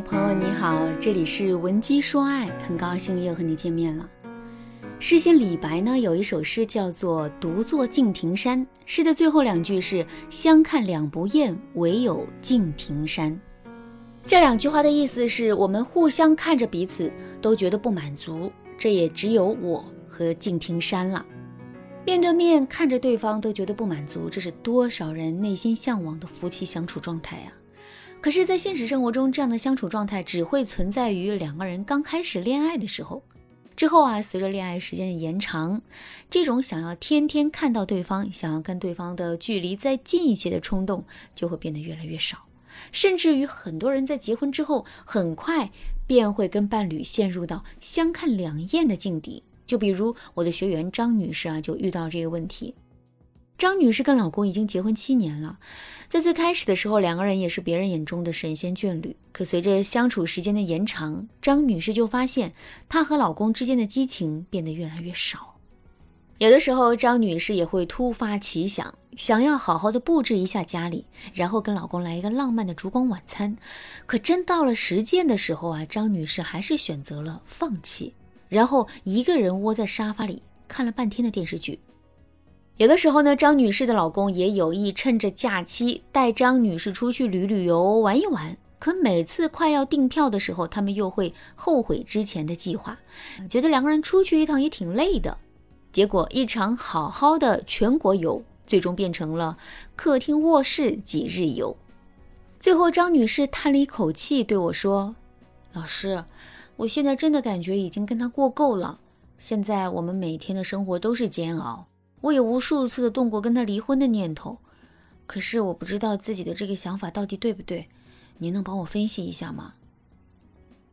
朋友你好，这里是文姬说爱，很高兴又和你见面了。诗仙李白呢有一首诗叫做《独坐敬亭山》，诗的最后两句是“相看两不厌，唯有敬亭山”。这两句话的意思是我们互相看着彼此都觉得不满足，这也只有我和敬亭山了。面对面看着对方都觉得不满足，这是多少人内心向往的夫妻相处状态啊！可是，在现实生活中，这样的相处状态只会存在于两个人刚开始恋爱的时候。之后啊，随着恋爱时间的延长，这种想要天天看到对方、想要跟对方的距离再近一些的冲动，就会变得越来越少。甚至于，很多人在结婚之后，很快便会跟伴侣陷入到相看两厌的境地。就比如我的学员张女士啊，就遇到这个问题。张女士跟老公已经结婚七年了，在最开始的时候，两个人也是别人眼中的神仙眷侣。可随着相处时间的延长，张女士就发现她和老公之间的激情变得越来越少。有的时候，张女士也会突发奇想，想要好好的布置一下家里，然后跟老公来一个浪漫的烛光晚餐。可真到了实践的时候啊，张女士还是选择了放弃，然后一个人窝在沙发里看了半天的电视剧。有的时候呢，张女士的老公也有意趁着假期带张女士出去旅旅游玩一玩。可每次快要订票的时候，他们又会后悔之前的计划，觉得两个人出去一趟也挺累的。结果一场好好的全国游，最终变成了客厅卧室几日游。最后，张女士叹了一口气对我说：“老师，我现在真的感觉已经跟他过够了。现在我们每天的生活都是煎熬。”我也无数次的动过跟他离婚的念头，可是我不知道自己的这个想法到底对不对，您能帮我分析一下吗？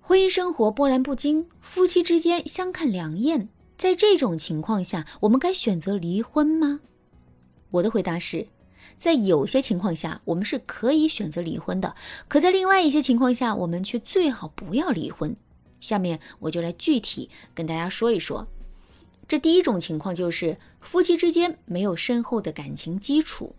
婚姻生活波澜不惊，夫妻之间相看两厌，在这种情况下，我们该选择离婚吗？我的回答是，在有些情况下，我们是可以选择离婚的，可在另外一些情况下，我们却最好不要离婚。下面我就来具体跟大家说一说。这第一种情况就是夫妻之间没有深厚的感情基础。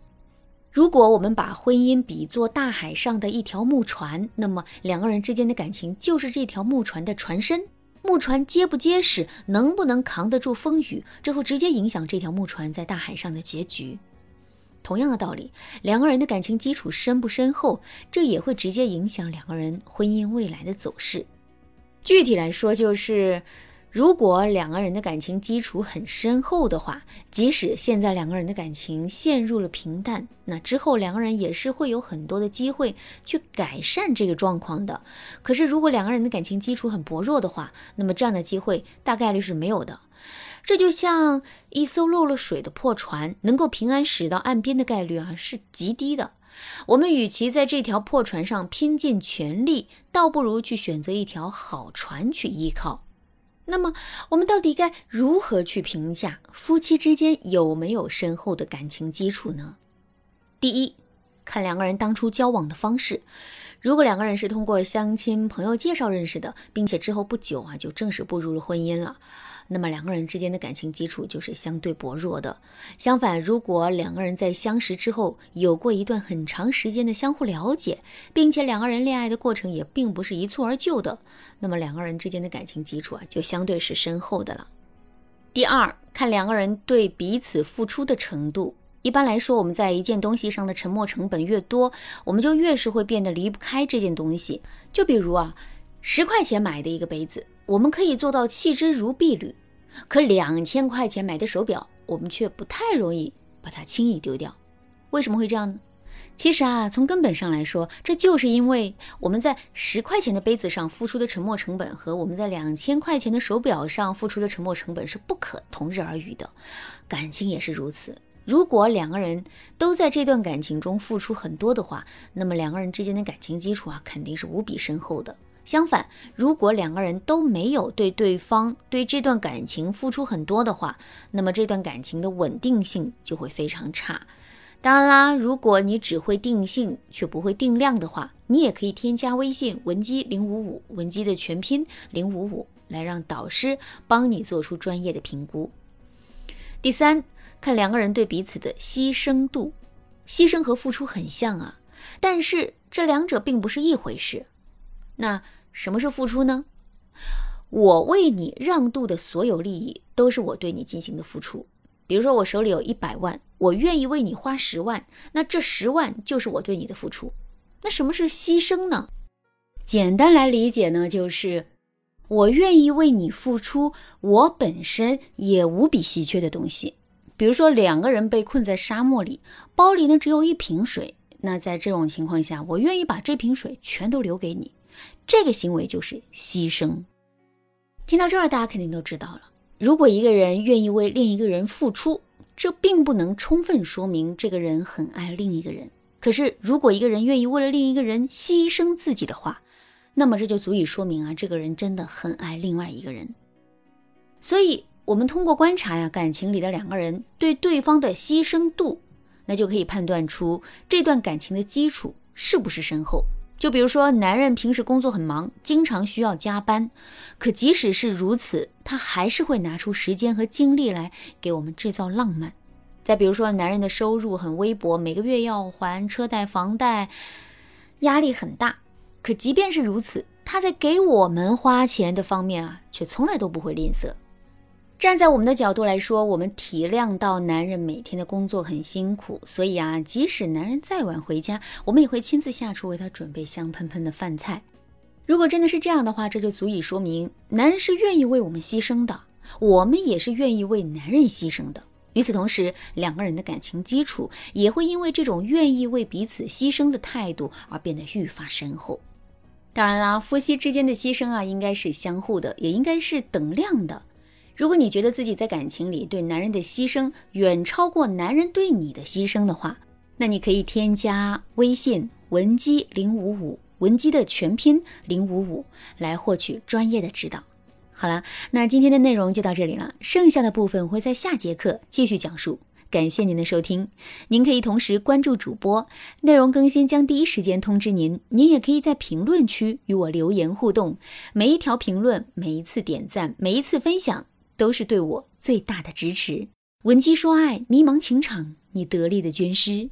如果我们把婚姻比作大海上的一条木船，那么两个人之间的感情就是这条木船的船身。木船结不结实，能不能扛得住风雨，这会直接影响这条木船在大海上的结局。同样的道理，两个人的感情基础深不深厚，这也会直接影响两个人婚姻未来的走势。具体来说，就是。如果两个人的感情基础很深厚的话，即使现在两个人的感情陷入了平淡，那之后两个人也是会有很多的机会去改善这个状况的。可是如果两个人的感情基础很薄弱的话，那么这样的机会大概率是没有的。这就像一艘漏了水的破船，能够平安驶到岸边的概率啊是极低的。我们与其在这条破船上拼尽全力，倒不如去选择一条好船去依靠。那么，我们到底该如何去评价夫妻之间有没有深厚的感情基础呢？第一，看两个人当初交往的方式。如果两个人是通过相亲、朋友介绍认识的，并且之后不久啊就正式步入了婚姻了。那么两个人之间的感情基础就是相对薄弱的。相反，如果两个人在相识之后有过一段很长时间的相互了解，并且两个人恋爱的过程也并不是一蹴而就的，那么两个人之间的感情基础啊就相对是深厚的了。第二，看两个人对彼此付出的程度。一般来说，我们在一件东西上的沉没成本越多，我们就越是会变得离不开这件东西。就比如啊，十块钱买的一个杯子。我们可以做到弃之如敝履，可两千块钱买的手表，我们却不太容易把它轻易丢掉。为什么会这样呢？其实啊，从根本上来说，这就是因为我们在十块钱的杯子上付出的沉没成本和我们在两千块钱的手表上付出的沉没成本是不可同日而语的。感情也是如此。如果两个人都在这段感情中付出很多的话，那么两个人之间的感情基础啊，肯定是无比深厚的。相反，如果两个人都没有对对方、对这段感情付出很多的话，那么这段感情的稳定性就会非常差。当然啦，如果你只会定性却不会定量的话，你也可以添加微信文姬零五五，文姬的全拼零五五，来让导师帮你做出专业的评估。第三，看两个人对彼此的牺牲度，牺牲和付出很像啊，但是这两者并不是一回事。那什么是付出呢？我为你让渡的所有利益，都是我对你进行的付出。比如说，我手里有一百万，我愿意为你花十万，那这十万就是我对你的付出。那什么是牺牲呢？简单来理解呢，就是我愿意为你付出我本身也无比稀缺的东西。比如说，两个人被困在沙漠里，包里呢只有一瓶水。那在这种情况下，我愿意把这瓶水全都留给你。这个行为就是牺牲。听到这儿，大家肯定都知道了。如果一个人愿意为另一个人付出，这并不能充分说明这个人很爱另一个人。可是，如果一个人愿意为了另一个人牺牲自己的话，那么这就足以说明啊，这个人真的很爱另外一个人。所以，我们通过观察呀，感情里的两个人对对方的牺牲度，那就可以判断出这段感情的基础是不是深厚。就比如说，男人平时工作很忙，经常需要加班，可即使是如此，他还是会拿出时间和精力来给我们制造浪漫。再比如说，男人的收入很微薄，每个月要还车贷、房贷，压力很大。可即便是如此，他在给我们花钱的方面啊，却从来都不会吝啬。站在我们的角度来说，我们体谅到男人每天的工作很辛苦，所以啊，即使男人再晚回家，我们也会亲自下厨为他准备香喷喷的饭菜。如果真的是这样的话，这就足以说明男人是愿意为我们牺牲的，我们也是愿意为男人牺牲的。与此同时，两个人的感情基础也会因为这种愿意为彼此牺牲的态度而变得愈发深厚。当然啦，夫妻之间的牺牲啊，应该是相互的，也应该是等量的。如果你觉得自己在感情里对男人的牺牲远超过男人对你的牺牲的话，那你可以添加微信文姬零五五，文姬的全拼零五五，来获取专业的指导。好了，那今天的内容就到这里了，剩下的部分会在下节课继续讲述。感谢您的收听，您可以同时关注主播，内容更新将第一时间通知您。您也可以在评论区与我留言互动，每一条评论、每一次点赞、每一次分享，都是对我最大的支持。闻鸡说爱，迷茫情场，你得力的军师。